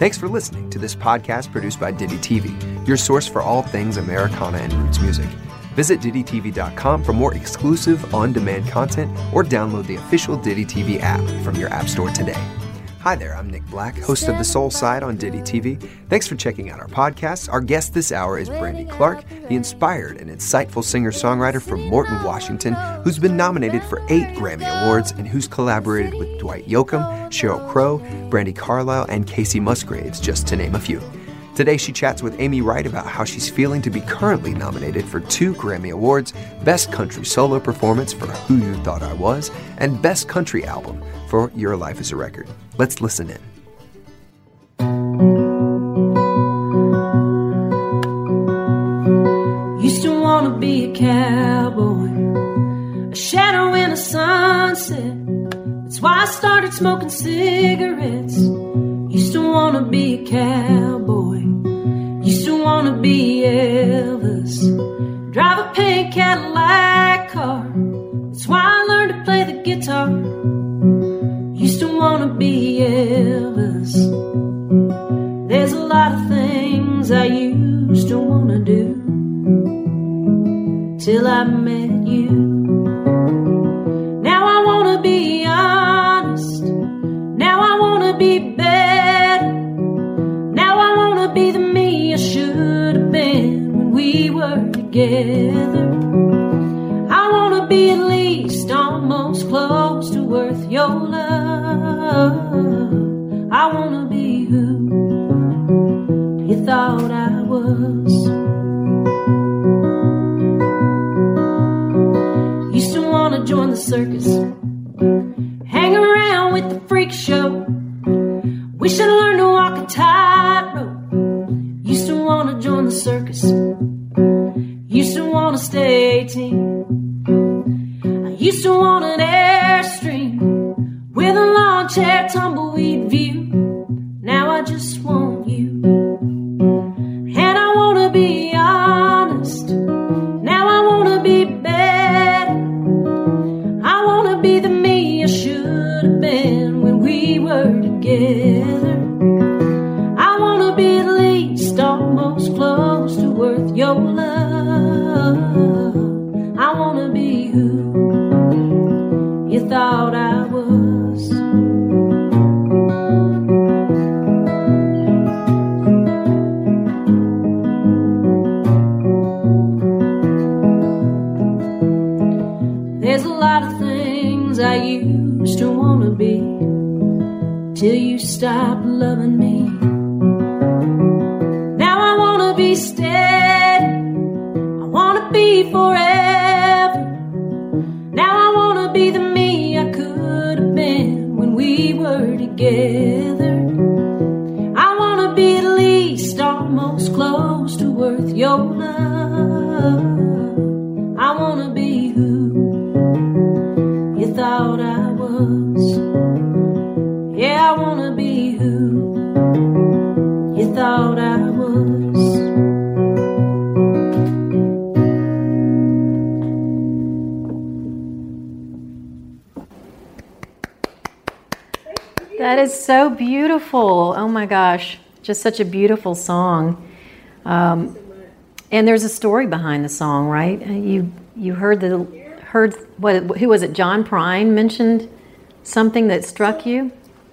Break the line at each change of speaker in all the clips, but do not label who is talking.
Thanks for listening to this podcast produced by Ditty TV, your source for all things Americana and roots music. Visit DittyTV.com for more exclusive on demand content or download the official Ditty TV app from your App Store today. Hi there, I'm Nick Black, host of The Soul Side on Ditty TV. Thanks for checking out our podcast. Our guest this hour is Brandy Clark, the inspired and insightful singer songwriter from Morton, Washington, who's been nominated for eight Grammy Awards and who's collaborated with Dwight Yoakam, Sheryl Crow, Brandi Carlile, and Kacey Musgraves, just to name a few. Today, she chats with Amy Wright about how she's feeling to be currently nominated for two Grammy Awards Best Country Solo Performance for Who You Thought I Was, and Best Country Album for Your Life is a Record. Let's listen in.
Used to wanna be a cowboy, a shadow in a sunset. That's why I started smoking cigarettes. Used to wanna be a cowboy, till I met you. Now I wanna be honest. Now I wanna be better. Now I wanna be the me I should have been when we were together. Join the circus, wanna
Is so beautiful. Oh my gosh, just such a beautiful song. Um, and there's a story behind the song, right? You you heard the heard what? Who was it? John Prine mentioned something that struck you.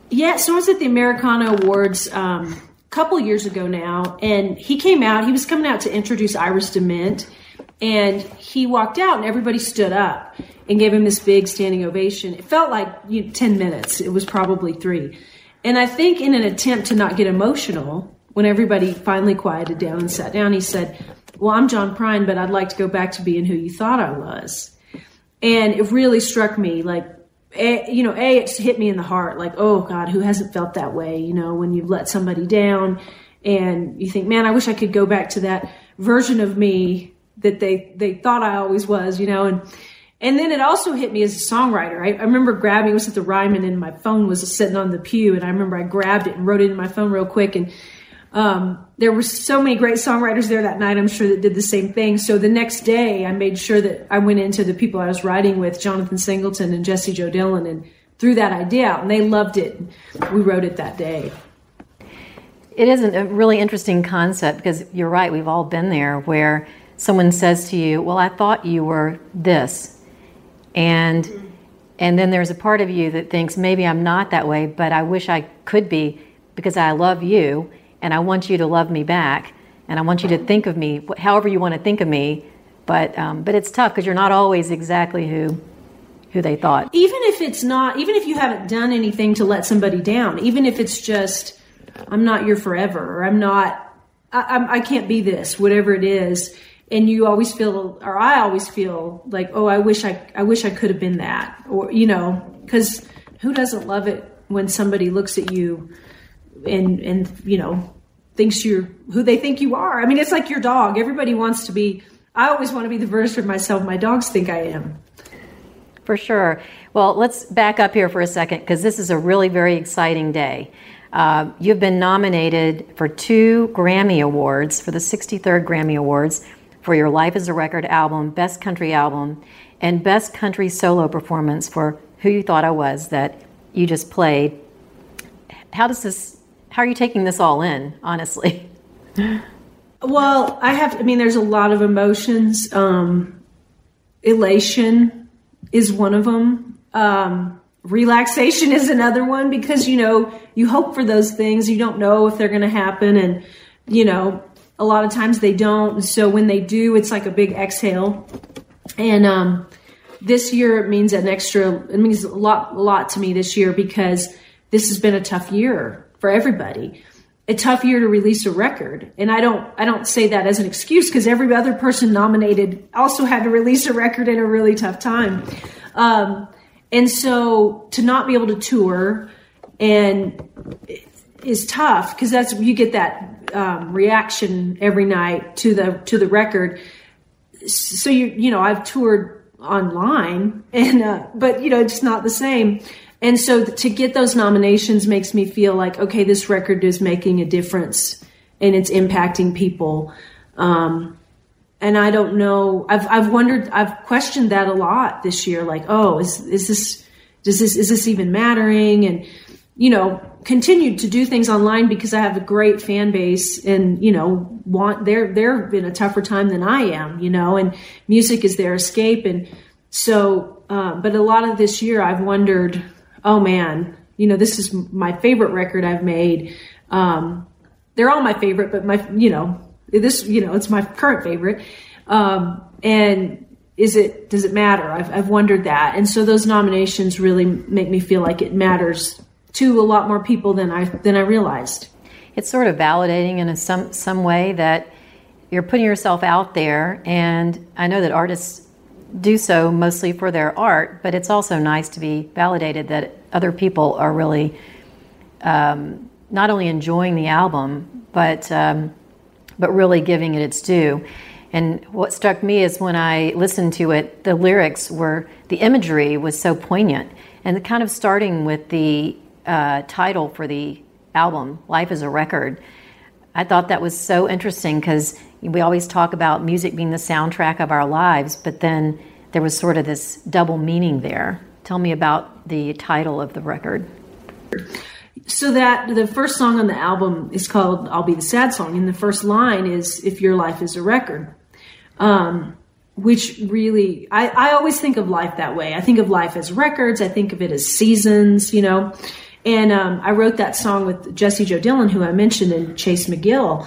Yeah, so I was at the Americana Awards um, a couple years ago now, and he came out. He was coming out to introduce Iris DeMent, and he walked out, and everybody stood up and gave him this big standing ovation. It felt like you know, ten minutes. It was probably three, and I think in an attempt to not get emotional, when everybody finally quieted down and sat down, he said, "Well, I'm John Prine, but I'd like to go back to being who you thought I was." And it really struck me, like a, you know, a it hit me in the heart, like, oh God, who hasn't felt that way? You know, when you've let somebody down, and you think, man, I wish I could go back to that version of me that they they thought I always was, you know, and and then it also hit me as a songwriter. I, I remember grabbing it was at the Ryman and my phone was sitting on the pew, and I remember I grabbed it and wrote it in my phone real quick and. Um, there were so many great songwriters there that night. I'm sure that did the same thing. So the next day, I made sure that I went into the people I was writing with, Jonathan Singleton and Jessie Jo Dillon, and threw that idea out, and they loved it. We wrote it that day.
It is a really interesting concept because you're right. We've all been there where someone says to you, "Well, I thought you were this," and and then there's a part of you that thinks maybe I'm not that way, but I wish I could be because I love you and I want you to love me back, and I want you to think of me however you want to think of me. But um, but it's tough because you're not always exactly who who they thought.
Even if it's not, even if you haven't done anything to let somebody down, even if it's just I'm not your forever, or I'm not, I, I'm, I can't be this, whatever it is. And you always feel, or I always feel like, oh, I wish I, I wish I could have been that, or you know, because who doesn't love it when somebody looks at you and and you know thinks you're who they think you are. I mean, it's like your dog. Everybody wants to be. I always want to be the version of myself my dogs think I am.
For sure. Well, let's back up here for a second because this is a really very exciting day. Uh, you've been nominated for two Grammy Awards, for the 63rd Grammy Awards, for your Life is a Record album, Best Country Album, and Best Country Solo Performance for Who You Thought I Was that you just played. How does this, how are you taking this all in, honestly?
Well, I have, I mean, there's a lot of emotions. Um, elation is one of them. Um, relaxation is another one because, you know, you hope for those things. You don't know if they're going to happen. And, you know, a lot of times they don't. So when they do, it's like a big exhale. And, um, this year it means an extra, it means a lot, a lot to me this year because this has been a tough year for everybody a tough year to release a record and i don't i don't say that as an excuse because every other person nominated also had to release a record in a really tough time um, and so to not be able to tour and is tough because that's you get that um, reaction every night to the to the record so you you know i've toured online and uh, but you know it's not the same and so to get those nominations makes me feel like, okay, this record is making a difference and it's impacting people. Um, and I don't know, I've, I've wondered, I've questioned that a lot this year. Like, oh, is, is this, does this, is this even mattering? And, you know, continued to do things online because I have a great fan base and, you know, want, they're, they're in a tougher time than I am, you know, and music is their escape. And so, uh, but a lot of this year I've wondered, oh man, you know, this is my favorite record I've made. Um, they're all my favorite, but my, you know, this, you know, it's my current favorite. Um, and is it, does it matter? I've, I've wondered that. And so those nominations really make me feel like it matters to a lot more people than I, than I realized.
It's sort of validating in some, some way that you're putting yourself out there. And I know that artists do so mostly for their art, but it's also nice to be validated that other people are really um, not only enjoying the album, but um, but really giving it its due. And what struck me is when I listened to it, the lyrics were the imagery was so poignant, and kind of starting with the uh, title for the album, "Life is a Record." I thought that was so interesting because we always talk about music being the soundtrack of our lives, but then there was sort of this double meaning there. Tell me about the title of the record.
So that the first song on the album is called "I'll Be the Sad Song," and the first line is "If your life is a record," um, which really I, I always think of life that way. I think of life as records. I think of it as seasons. You know, and um, I wrote that song with Jessie Jo Dillon, who I mentioned, and Chase McGill.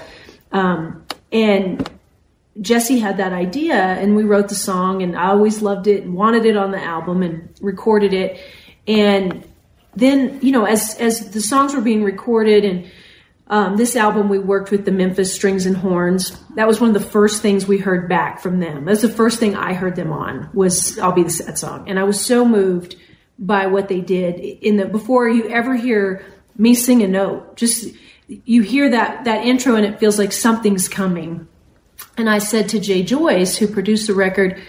Um, and Jessie had that idea, and we wrote the song, and I always loved it and wanted it on the album and recorded it. And then, you know, as as the songs were being recorded, and um, this album, we worked with the Memphis Strings and Horns. That was one of the first things we heard back from them. That was the first thing I heard them on was "I'll Be the Sad Song," and I was so moved by what they did in the before you ever hear me sing a note. Just you hear that that intro, and it feels like something's coming and I said to Jay Joyce, who produced the record,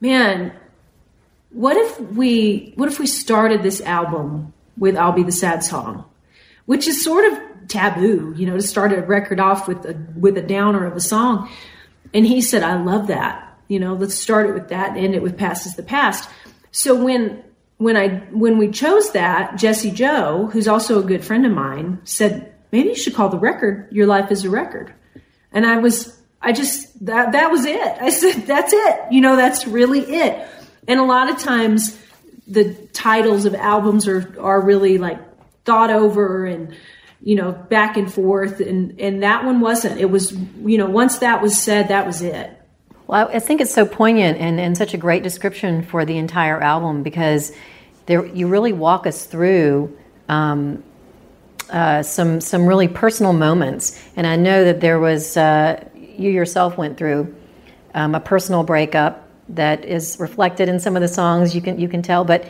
man, what if we what if we started this album with I'll Be the Sad Song? Which is sort of taboo, you know, to start a record off with a with a downer of a song. And he said, I love that. You know, let's start it with that and end it with Past is the Past. So when when I when we chose that, Jessie Jo, who's also a good friend of mine, said, maybe you should call the record Your Life is a Record. And I was I just that that was it. I said, that's it. You know, that's really it. And a lot of times the titles of albums are are really like thought over and you know back and forth and and that one wasn't it was you know once that was said that was it
well i think it's so poignant and, and such a great description for the entire album because there you really walk us through um, uh, some some really personal moments. And i know that there was uh, you yourself went through um, a personal breakup that is reflected in some of the songs you can you can tell but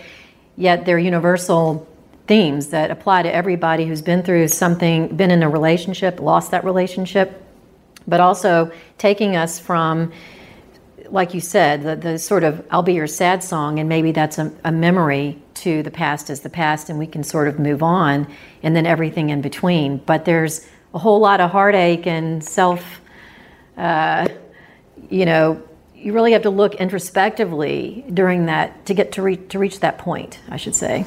yet they're universal themes that apply to everybody who's been through something, been in a relationship, lost that relationship, but also taking us from, like you said, the, the sort of I'll be your sad song, and maybe that's a, a memory to the past as the past, and we can sort of move on, and then everything in between. But there's a whole lot of heartache and self, uh, you know, you really have to look introspectively during that to get to, re- to reach that point, I should say.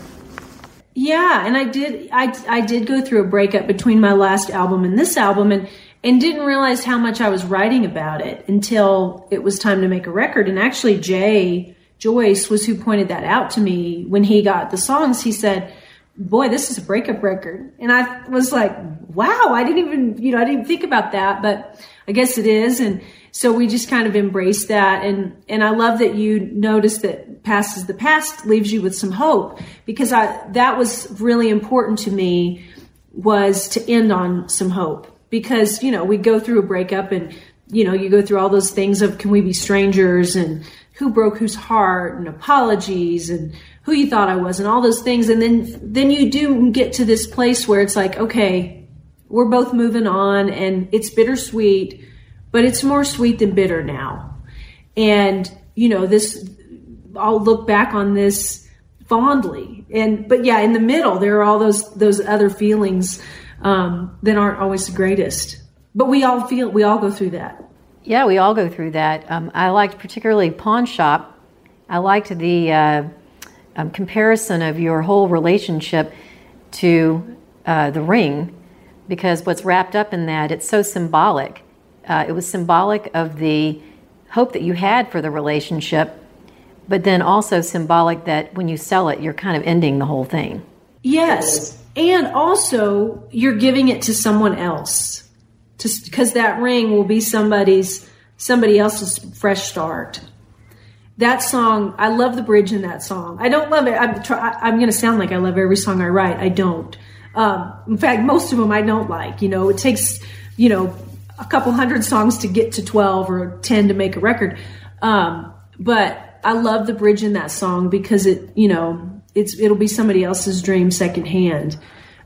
Yeah, and I did I I did go through a breakup between my last album and this album and and didn't realize how much I was writing about it until it was time to make a record. And actually Jay Joyce was who pointed that out to me when he got the songs. He said boy this is a breakup record. And I was like wow I didn't even you know I didn't think about that but I guess it is. And so we just kind of embraced that. And and I love that you notice that past is the past leaves you with some hope because I that was really important to me was to end on some hope because you know we go through a breakup and you know you go through all those things of can we be strangers and who broke whose heart and apologies and who you thought I was and all those things and then then you do get to this place where it's like okay we're both moving on and it's bittersweet but it's more sweet than bitter now. And, you know, this, I'll look back on this fondly. And, but yeah, in the middle, there are all those, those other feelings, um, that aren't always the greatest. But we all feel, we all go through that.
Yeah, we all go through that. Um, I liked particularly Pawn Shop. I liked the uh, um, comparison of your whole relationship to uh, the ring because what's wrapped up in that, it's so symbolic. Uh, it was symbolic of the hope that you had for the relationship, but then also symbolic that when you sell it, you're kind of ending the whole thing.
Yes. And also, you're giving it to someone else. Because that ring will be somebody's somebody else's fresh start. That song, I love the bridge in that song. I don't love it. I'm, try, I'm going to sound like I love every song I write. I don't. Um, in fact, most of them I don't like. You know, it takes, you know, a couple hundred songs to get to 12 or 10 to make a record. Um, but I love the bridge in that song because it, you know, it's, it'll be somebody else's dream secondhand.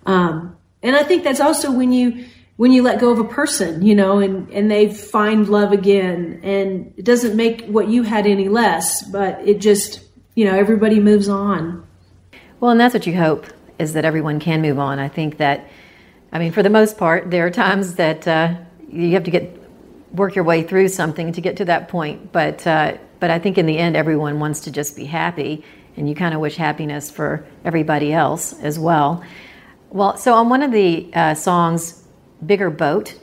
Um, and I think that's also when you, when you let go of a person, you know, and, and they find love again and it doesn't make what you had any less, but it just, you know, everybody moves on.
Well, and that's what you hope is that everyone can move on. I think that, I mean, for the most part, there are times that, uh, you have to get work your way through something to get to that point. But uh, but I think in the end, everyone wants to just be happy, and you kind of wish happiness for everybody else as well. Well, so on one of the uh, songs, "Bigger Boat,"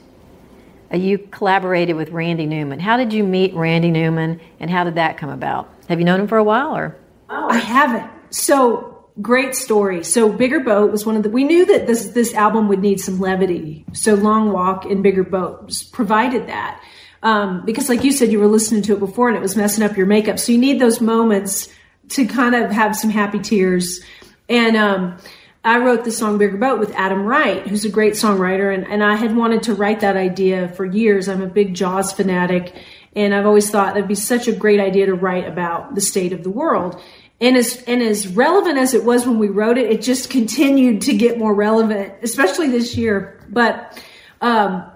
uh, you collaborated with Randy Newman. How did you meet Randy Newman, and how did that come about? Have you known him for a while, or?
Oh, I haven't. So great story. So Bigger Boat was one of the we knew that this this album would need some levity. So Long Walk and Bigger Boat provided that. Um, because like you said, you were listening to it before and it was messing up your makeup. So you need those moments to kind of have some happy tears. And um, I wrote the song Bigger Boat with Adam Wright, who's a great songwriter. And, and I had wanted to write that idea for years. I'm a big Jaws fanatic. And I've always thought that'd be such a great idea to write about the state of the world and as and as relevant as it was when we wrote it, it just continued to get more relevant, especially this year. But um,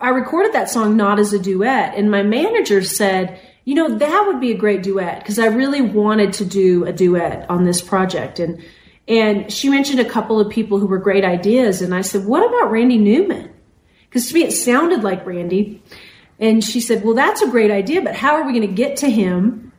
I recorded that song not as a duet, and my manager said, you know, that would be a great duet because I really wanted to do a duet on this project. And and she mentioned a couple of people who were great ideas, and I said, what about Randy Newman? Because to me, it sounded like Randy. And she said, well, that's a great idea, but how are we going to get to him?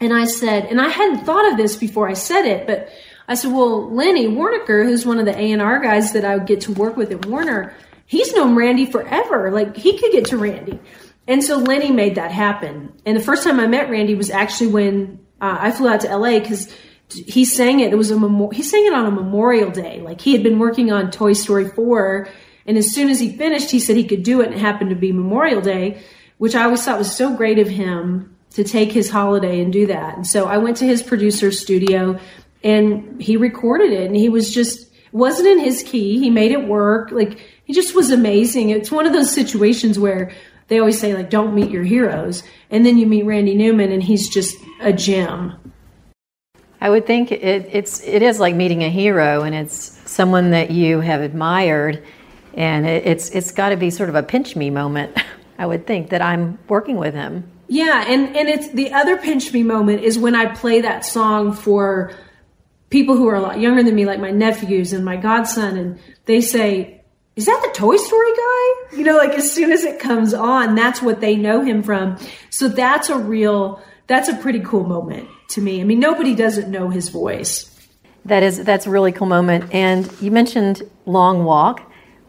And I said, and I hadn't thought of this before I said it, but I said, well, Lenny Waronker, who's one of the A&R guys that I get to work with at Warner, he's known Randy forever. Like he could get to Randy. And so Lenny made that happen. And the first time I met Randy was actually when uh, I flew out to LA because he sang it. It was a memo- he sang it on a Memorial Day. Like he had been working on Toy Story 4. And as soon as he finished, he said he could do it and it happened to be Memorial Day, which I always thought was so great of him to take his holiday and do that. And so I went to his producer's studio and he recorded it and he was just wasn't in his key. He made it work. Like he just was amazing. It's one of those situations where they always say like don't meet your heroes and then you meet Randy Newman and he's just a gem.
I would think it, it's it is like meeting a hero and it's someone that you have admired and it, it's it's got to be sort of a pinch me moment. I would think that I'm working with him.
Yeah, and and it's the other pinch me moment is when I play that song for people who are a lot younger than me, like my nephews and my godson, and they say, "Is that the Toy Story guy?" You know, like as soon as it comes on, that's what they know him from. So that's a real, that's a pretty cool moment to me. I mean, nobody doesn't know his voice.
That is that's a really cool moment. And you mentioned Long Walk,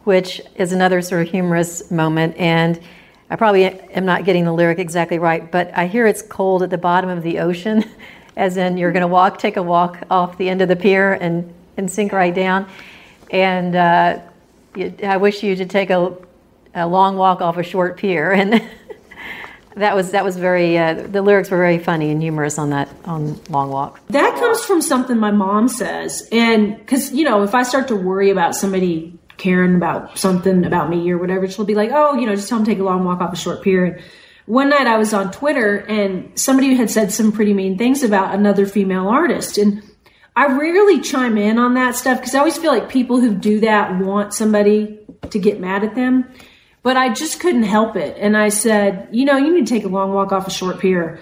which is another sort of humorous moment and. I probably am not getting the lyric exactly right, but I hear it's cold at the bottom of the ocean. as in you're going to walk, take a walk off the end of the pier and, and sink right down. And uh, you, I wish you to take a, a long walk off a short pier. And that was that was very uh, the lyrics were very funny and humorous on that on long walk.
That comes from something my mom says, and because you know if I start to worry about somebody caring about something about me or whatever, she'll be like, oh, you know, just tell them take a long walk off a short pier. And, one night I was on Twitter and somebody had said some pretty mean things about another female artist. And I rarely chime in on that stuff because I always feel like people who do that want somebody to get mad at them. But I just couldn't help it. And I said, you know, you need to take a long walk off a short pier.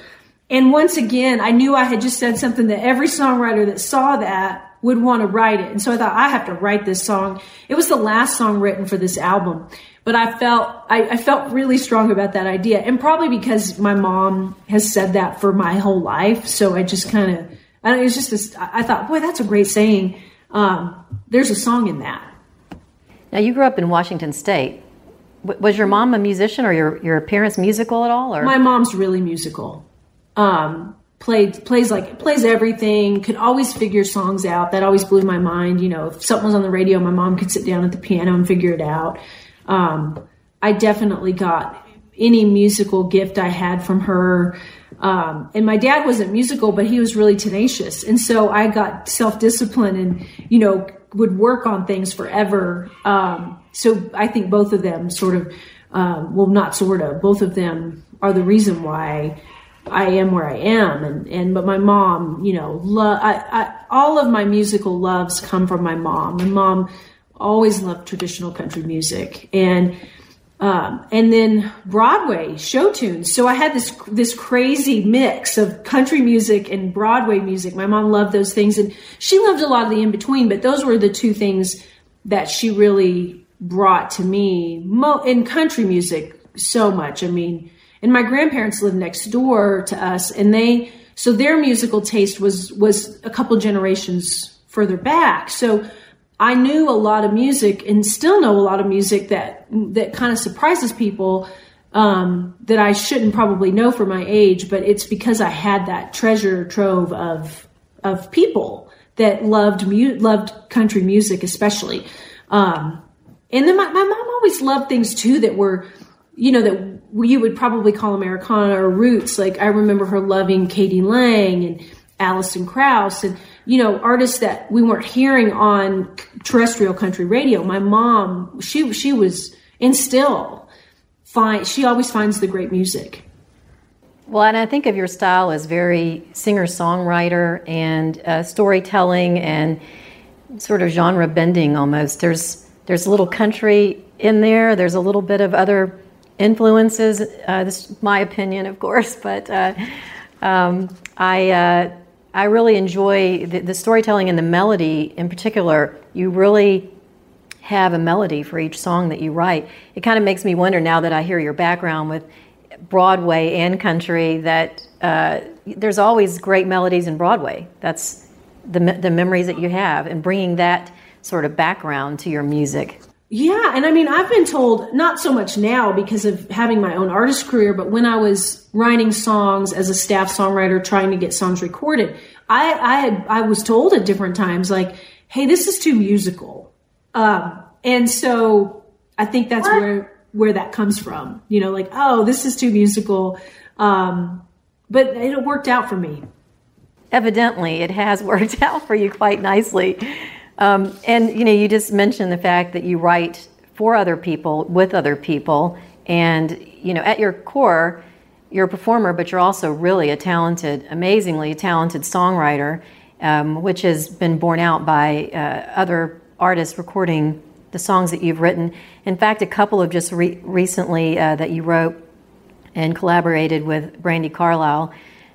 And once again, I knew I had just said something that every songwriter that saw that would want to write it. And so I thought, I have to write this song. It was the last song written for this album. But I felt I, I felt really strong about that idea, and probably because my mom has said that for my whole life. So I just kind of I don't. It was just this. I thought, boy, that's a great saying. Um, there's a song in that.
Now you grew up in Washington State. Was your mom a musician, or your your parents musical at all? Or
my mom's really musical. Um, played plays like plays everything. Could always figure songs out. That always blew my mind. You know, if something was on the radio, my mom could sit down at the piano and figure it out. Um, I definitely got any musical gift I had from her. Um, and my dad wasn't musical, but he was really tenacious. And so I got self discipline and, you know, would work on things forever. Um, so I think both of them sort of, um, well, not sort of, both of them are the reason why I am where I am. And, and, but my mom, you know, lo- I, I, all of my musical loves come from my mom. My mom always loved traditional country music. And, um, and then Broadway show tunes. So I had this this crazy mix of country music and Broadway music. My mom loved those things, and she loved a lot of the in between. But those were the two things that she really brought to me. Mo- in country music, so much. I mean, and my grandparents lived next door to us, and they so their musical taste was was a couple generations further back. So I knew a lot of music and still know a lot of music that that kind of surprises people um, that I shouldn't probably know for my age, but it's because I had that treasure trove of of people that loved mu- loved country music, especially. Um, and then my, my mom always loved things too that were, you know, that you would probably call Americana or roots. Like I remember her loving k.d. lang and Alison Krauss and you know, artists that we weren't hearing on terrestrial country radio. My mom, she she was and still find she always finds the great music.
Well, and I think of your style as very singer songwriter and uh, storytelling and sort of genre bending almost. There's there's a little country in there. There's a little bit of other influences. Uh, this is my opinion, of course, but uh, um, I uh, I really enjoy the, the, storytelling and the melody in particular. You really have a melody for each song that you write. It kind of makes me wonder now that I hear your background with Broadway and country that uh, there's always great melodies in Broadway. That's the the memories that you have, and bringing that sort of background to your music.
Yeah, and I mean, I've been told not so much now because of having my own artist career, but when I was writing songs as a staff songwriter, trying to get songs recorded, I I had I was told at different times like, "Hey, this is too musical," um, and so I think that's what? where where that comes from. You know, like, "Oh, this is too musical," um, but it worked out for me.
Evidently, it has worked out for you quite nicely. Um, and you know, you just mentioned the fact that you write for other people, with other people, and you know, at your core, you're a performer, but you're also really a talented, amazingly talented songwriter, um, which has been borne out by uh, other artists recording the songs that you've written. In fact, a couple of just re- recently uh, that you wrote and collaborated with Brandi Carlile,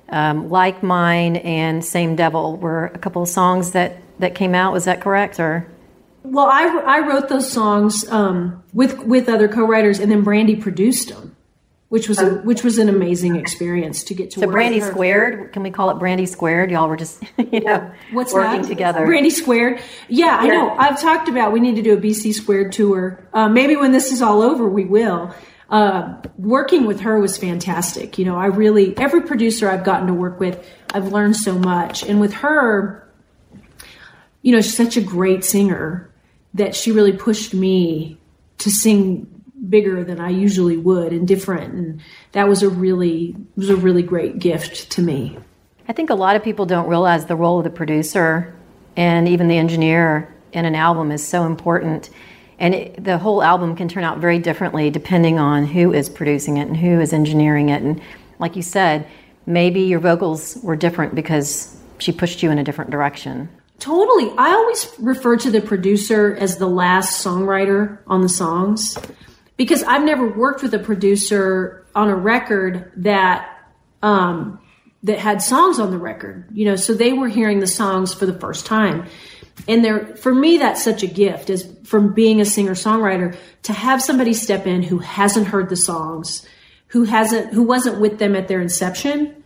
um, like mine and Same Devil, were a couple of songs that that came out. Was that correct, or?
Well, I, I wrote those songs um, with with other co-writers, and then Brandi produced them, which was a, oh. which was an amazing experience to get to. Work with.
So Brandi squared, can we call it Brandi squared? Y'all were just you know
what's
working
that?
together.
Brandi squared. Yeah, I know. I've talked about we need to do a BC squared tour. Uh, maybe when this is all over, we will. Uh, working with her was fantastic. You know, I really every producer I've gotten to work with, I've learned so much, and with her you know, she's such a great singer that she really pushed me to sing bigger than I usually would and different. And that was a really was a really great gift to me.
I think a lot of people don't realize the role of the producer and even the engineer in an album is so important. And it, the whole album can turn out very differently depending on who is producing it and who is engineering it. And like you said, maybe your vocals were different because she pushed you in a different direction.
Totally. I always refer to the producer as the last songwriter on the songs because I've never worked with a producer on a record that um, that had songs on the record. You know, so they were hearing the songs for the first time. And there, for me, that's such a gift as from being a singer songwriter to have somebody step in who hasn't heard the songs, who hasn't, who wasn't with them at their inception,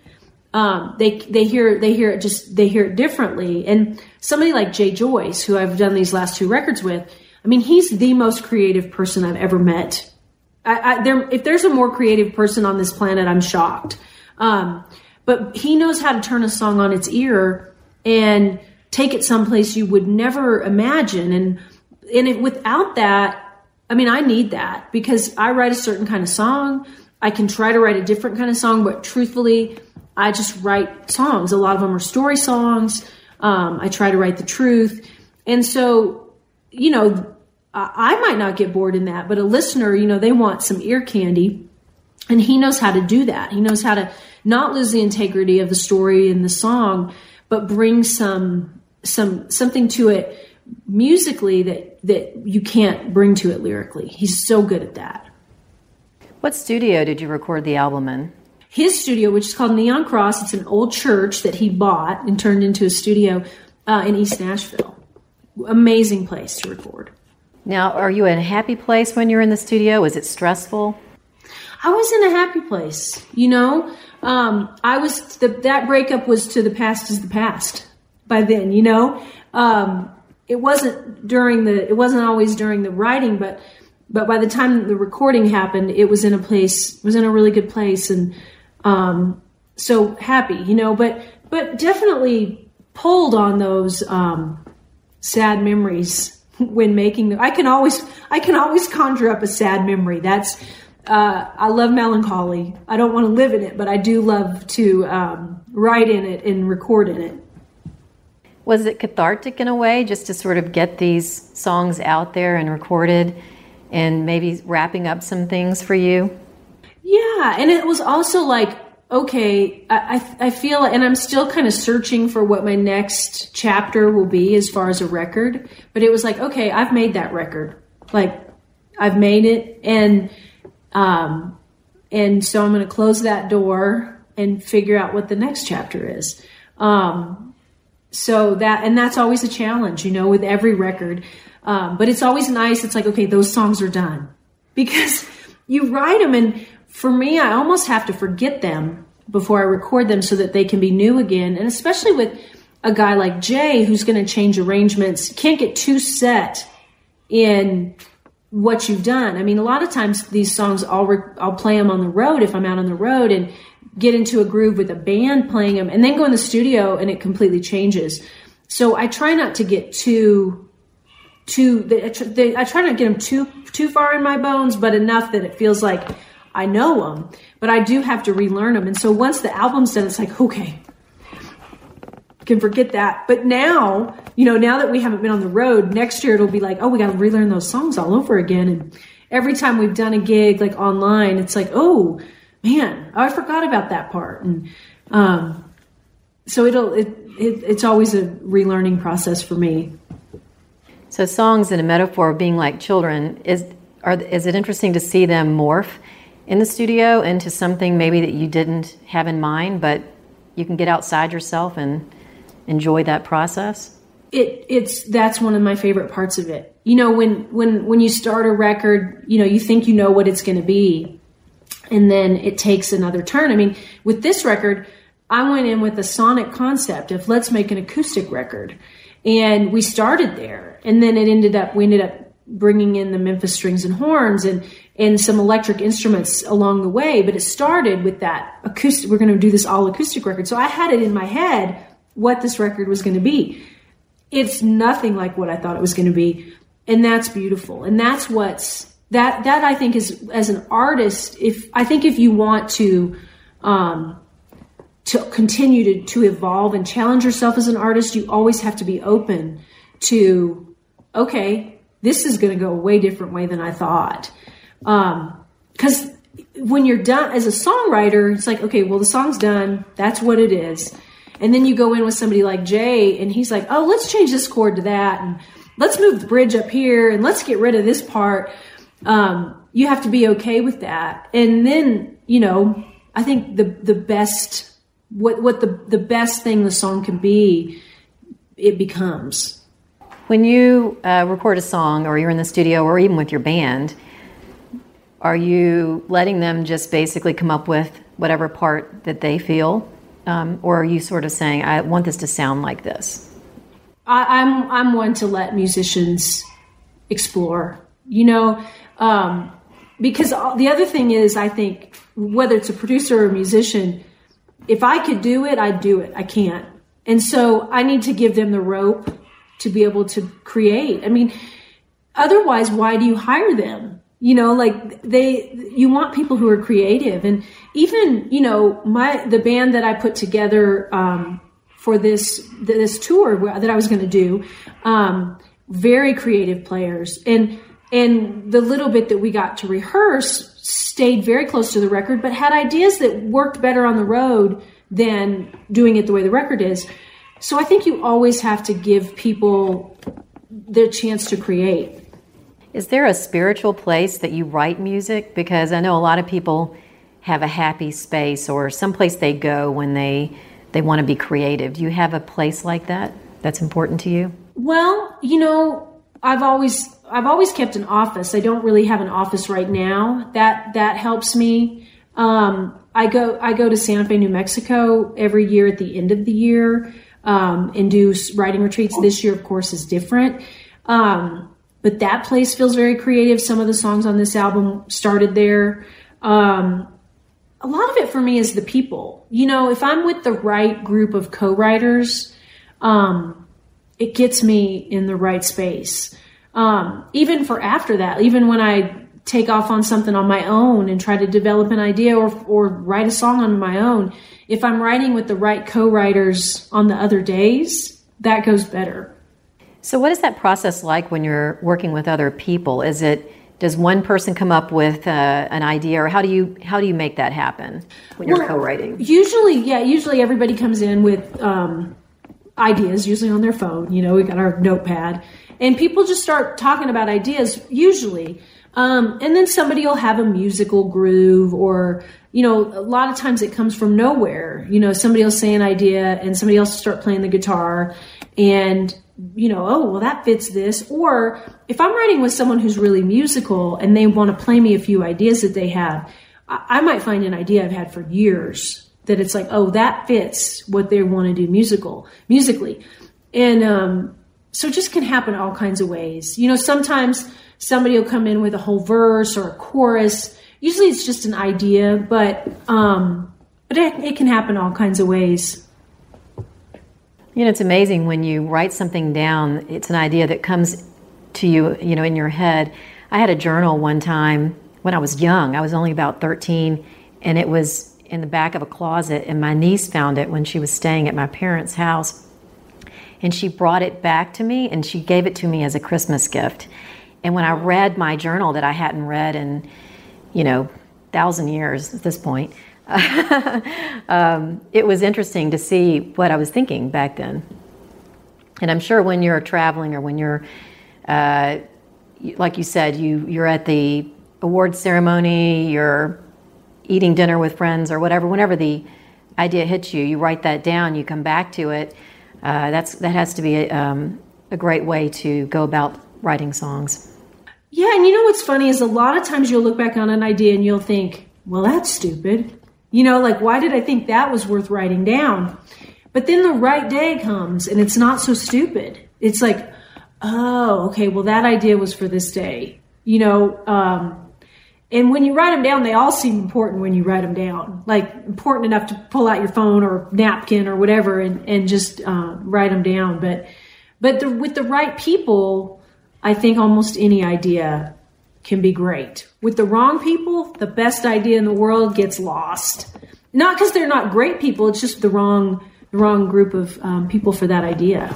um, they they hear they hear it just they hear it differently. And somebody like Jay Joyce, who I've done these last two records with, I mean, he's the most creative person I've ever met. I, I, there, if there's a more creative person on this planet, I'm shocked. Um, but he knows how to turn a song on its ear and take it someplace you would never imagine. And and it, without that, I mean, I need that because I write a certain kind of song. I can try to write a different kind of song, but truthfully, I just write songs. A lot of them are story songs. Um, I try to write the truth. And so, you know, I might not get bored in that, but a listener, you know, they want some ear candy. And he knows how to do that. He knows how to not lose the integrity of the story and the song, but bring some some something to it musically that that you can't bring to it lyrically. He's so good at that.
What studio did you record the album in?
His studio, which is called Neon Cross. It's an old church that he bought and turned into a studio uh, in East Nashville. Amazing place to record.
Now, are you in a happy place when you're in the studio? Is it stressful?
I was in a happy place. You know, um, I was the, that breakup was to the past is the past by then. You know, um, it wasn't during the it wasn't always during the writing, but but by the time the recording happened, it was in a place was in a really good place and um, so happy, you know, but but definitely pulled on those um, sad memories when making them. I can always I can always conjure up a sad memory. That's uh, I love melancholy. I don't want to live in it, but I do love to um, write in it and record in it.
Was it cathartic in a way, just to sort of get these songs out there and recorded, and maybe wrapping up some things for you?
Yeah, and it was also like, okay, I, I feel, and I'm still kind of searching for what my next chapter will be as far as a record. But it was like, okay, I've made that record. Like I've made it, and um, and so I'm going to close that door and figure out what the next chapter is. Um, so that and that's always a challenge, you know, with every record. Um, but it's always nice. It's like okay, those songs are done because you write them, and for me, I almost have to forget them before I record them so that they can be new again. And especially with a guy like Jay who's going to change arrangements, can't get too set in what you've done. I mean, a lot of times these songs I'll re- I'll play them on the road if I'm out on the road and get into a groove with a band playing them, and then go in the studio and it completely changes. So I try not to get too too. They, I try not to get them too too far in my bones, but enough that it feels like I know them. But I do have to relearn them, and so once the album's done, it's like okay, can forget that. But now, you know, now that we haven't been on the road, next year it'll be like, oh, we got to relearn those songs all over again. And every time we've done a gig like online, it's like, oh man, oh, I forgot about that part. And um, so it'll it, it it's always a relearning process for me.
So songs in a metaphor of being like children is are is it interesting to see them morph in the studio into something maybe that you didn't have in mind, but you can get outside yourself and enjoy that process?
It it's that's one of my favorite parts of it. You know, when when when you start a record, you know, you think you know what it's going to be, and then it takes another turn. I mean, with this record, I went in with a sonic concept of let's make an acoustic record, and we started there, and then it ended up we ended up bringing in the Memphis strings and horns and and some electric instruments along the way. But it started with that acoustic. We're going to do this all acoustic record, so I had it in my head what this record was going to be. It's nothing like what I thought it was going to be. And that's beautiful. And that's what's that that I think is as an artist, if I think if you want to um to continue to, to evolve and challenge yourself as an artist, you always have to be open to, okay, this is going to go a way different way than I thought. Um, cause when you're done as a songwriter, it's like, okay, well, the song's done. That's what it is. And then you go in with somebody like Jay and he's like, oh, let's change this chord to that. And let's move the bridge up here and let's get rid of this part. Um, you have to be okay with that. And then, you know, I think the, the best, what, what the, the best thing the song can be, it becomes.
When you uh, record a song or you're in the studio or even with your band, are you letting them just basically come up with whatever part that they feel um, or are you sort of saying, I want this to sound like this?
I, am I'm, I'm one to let musicians explore, you know, um, because the other thing is, I think whether it's a producer or a musician, if I could do it, I'd do it. I can't. And so I need to give them the rope to be able to create. I mean, otherwise, why do you hire them? you know like they you want people who are creative and even you know my the band that i put together um, for this this tour that i was going to do um, very creative players and and the little bit that we got to rehearse stayed very close to the record but had ideas that worked better on the road than doing it the way the record is so i think you always have to give people their chance to create
is there a spiritual place that you write music? Because I know a lot of people have a happy space or some place they go when they they want to be creative. Do you have a place like that that's important to you?
Well, you know, I've always I've always kept an office. I don't really have an office right now. That that helps me. Um, I go I go to Santa Fe, New Mexico every year at the end of the year um, and do writing retreats. This year, of course, is different. Um, but that place feels very creative. Some of the songs on this album started there. Um, a lot of it for me is the people. You know, if I'm with the right group of co-writers, um, it gets me in the right space. Um, even for after that, even when I take off on something on my own and try to develop an idea or, or write a song on my own, if I'm writing with the right co-writers on the other days, that goes better.
So, what is that process like when you're working with other people? Is it does one person come up with uh, an idea, or how do you how do you make that happen when you're well, co-writing?
Usually, yeah, usually everybody comes in with um, ideas, usually on their phone. You know, we got our notepad, and people just start talking about ideas usually. Um, and then somebody will have a musical groove or, you know, a lot of times it comes from nowhere. You know, somebody will say an idea and somebody else start playing the guitar and, you know, oh, well, that fits this. Or if I'm writing with someone who's really musical and they want to play me a few ideas that they have, I, I might find an idea I've had for years that it's like, oh, that fits what they want to do musical, musically. And, um, so it just can happen all kinds of ways. You know, sometimes somebody will come in with a whole verse or a chorus. Usually it's just an idea, but um, but it, it can happen all kinds of ways.
You know, it's amazing when you write something down. It's an idea that comes to you, you know, in your head. I had a journal one time when I was young. I was only about 13, and it was in the back of a closet, and my niece found it when she was staying at my parents' house. And she brought it back to me, and she gave it to me as a Christmas gift. And when I read my journal that I hadn't read in, you know, thousand years at this point, um, it was interesting to see what I was thinking back then. And I'm sure when you're traveling or when you're, uh, like you said, you you're at the award ceremony, you're eating dinner with friends or whatever. Whenever the idea hits you, you write that down. You come back to it. Uh, that's that has to be a, um, a great way to go about writing songs.
Yeah, and you know what's funny is a lot of times you'll look back on an idea and you'll think, well, that's stupid. You know, like, why did I think that was worth writing down? But then the right day comes and it's not so stupid. It's like, oh, okay, well, that idea was for this day. You know, um, and when you write them down, they all seem important when you write them down, like important enough to pull out your phone or napkin or whatever and, and just uh, write them down. But, but the, with the right people, I think almost any idea can be great. With the wrong people, the best idea in the world gets lost. Not because they're not great people, it's just the wrong, the wrong group of um, people for that idea.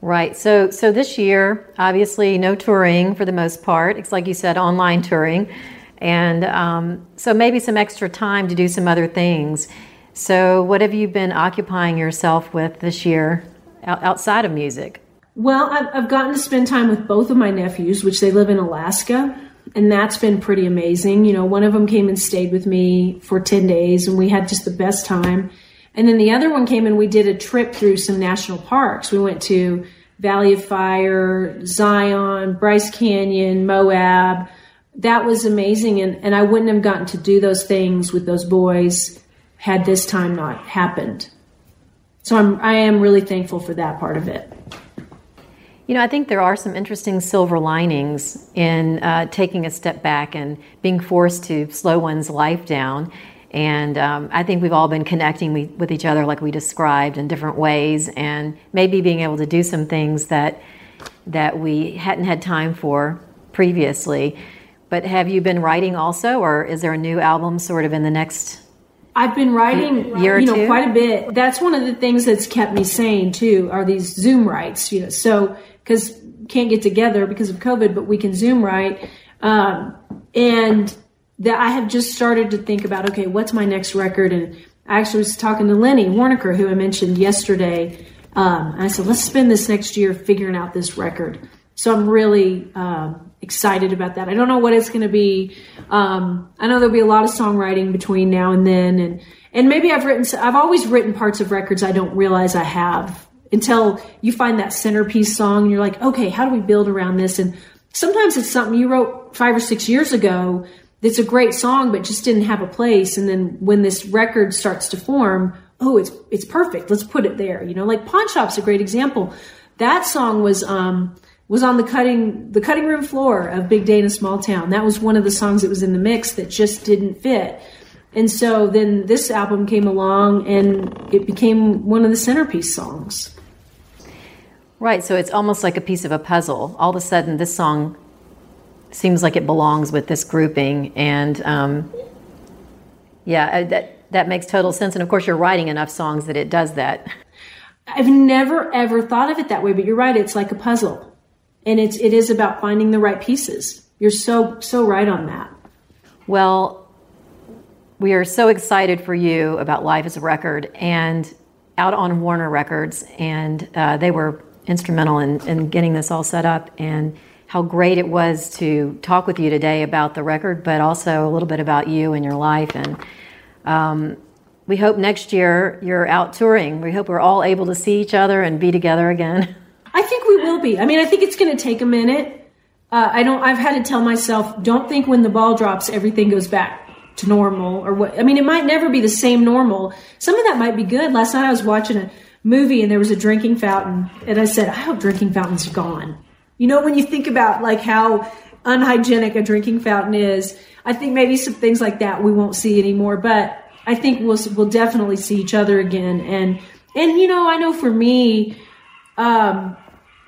Right. So, so this year, obviously, no touring for the most part. It's like you said, online touring, and um, so maybe some extra time to do some other things. So, what have you been occupying yourself with this year outside of music?
Well, I've, I've gotten to spend time with both of my nephews, which they live in Alaska, and that's been pretty amazing. You know, one of them came and stayed with me for 10 days, and we had just the best time. And then the other one came and we did a trip through some national parks. We went to Valley of Fire, Zion, Bryce Canyon, Moab. That was amazing. And, and I wouldn't have gotten to do those things with those boys had this time not happened. So I'm, I am really thankful for that part of it.
You know, I think there are some interesting silver linings in uh, taking a step back and being forced to slow one's life down. And um, I think we've all been connecting with each other, like we described, in different ways, and maybe being able to do some things that that we hadn't had time for previously. But have you been writing also, or is there a new album sort of in the next?
I've been writing, you know, two? quite a bit. That's one of the things that's kept me sane too. Are these Zoom writes? You know, so because can't get together because of COVID, but we can Zoom write. Um, and that I have just started to think about, okay, what's my next record? And I actually was talking to Lenny Waronker, who I mentioned yesterday. Um, I said, let's spend this next year figuring out this record. So I'm really um, excited about that. I don't know what it's going to be. Um, I know there'll be a lot of songwriting between now and then, and and maybe I've written. I've always written parts of records I don't realize I have until you find that centerpiece song and you're like, okay, how do we build around this? And sometimes it's something you wrote five or six years ago that's a great song, but just didn't have a place. And then when this record starts to form, oh, it's it's perfect. Let's put it there. You know, like Pawn Shop's a great example. That song was um was on the cutting the cutting room floor of Big Day in a Small Town. That was one of the songs that was in the mix that just didn't fit. And so then this album came along and it became one of the centerpiece songs.
Right, so it's almost like a piece of a puzzle. All of a sudden, this song seems like it belongs with this grouping, and um, yeah, uh, that that makes total sense. And of course, you're writing enough songs that it does that.
I've never ever thought of it that way, but you're right. It's like a puzzle, and it's it is about finding the right pieces. You're so so right on that.
Well, we are so excited for you about Life Is a Record and out on Warner Records, and uh, they were instrumental in, in getting this all set up and how great it was to talk with you today about the record, but also a little bit about you and your life. And um, we hope next year you're out touring. We hope we're all able to see each other and be together again.
I think we will be. I mean, I think it's going to take a minute. Uh, I don't. I've had to tell myself, don't think when the ball drops, everything goes back to normal or what. I mean, it might never be the same normal. Some of that might be good. Last night I was watching a movie and there was a drinking fountain, and I said, I hope drinking fountains are gone. You know, when you think about like how unhygienic a drinking fountain is, I think maybe some things like that we won't see anymore. But I think we'll we'll definitely see each other again. And and you know, I know for me, um,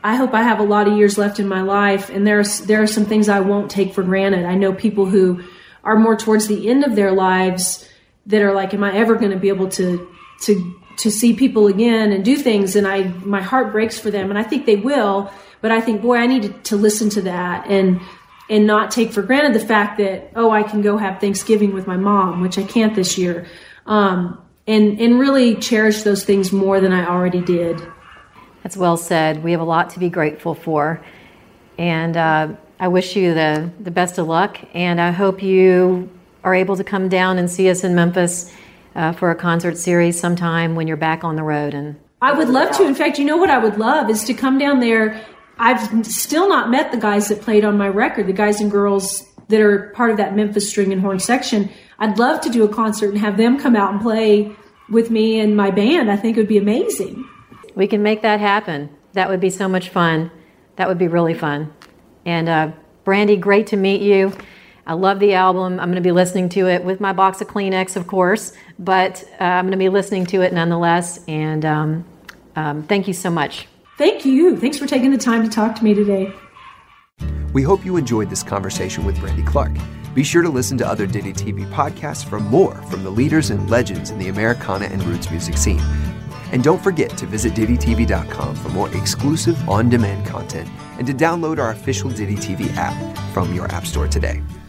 I hope I have a lot of years left in my life, and there's there are some things I won't take for granted. I know people who are more towards the end of their lives that are like, am I ever going to be able to to to see people again and do things? And I my heart breaks for them, and I think they will. But I think, boy, I need to, to listen to that and and not take for granted the fact that oh, I can go have Thanksgiving with my mom, which I can't this year. Um, and and really cherish those things more than I already did.
That's well said. We have a lot to be grateful for, and. Uh, I wish you the, the best of luck, and I hope you are able to come down and see us in Memphis uh, for a concert series sometime when you're back on the road. And
I would love to. In fact, you know what I would love is to come down there. I've still not met the guys that played on my record, the guys and girls that are part of that Memphis string and horn section. I'd love to do a concert and have them come out and play with me and my band. I think it would be amazing.
We can make that happen. That would be so much fun. That would be really fun. And uh, Brandy, great to meet you. I love the album. I'm going to be listening to it with my box of Kleenex, of course, but uh, I'm going to be listening to it nonetheless. And um, um, thank you so much.
Thank you. Thanks for taking the time to talk to me today.
We hope you enjoyed this conversation with Brandy Clark. Be sure to listen to other Ditty TV podcasts for more from the leaders and legends in the Americana and roots music scene. And don't forget to visit DittyTV.com for more exclusive on demand content and to download our official Ditty TV app from your App Store today.
Step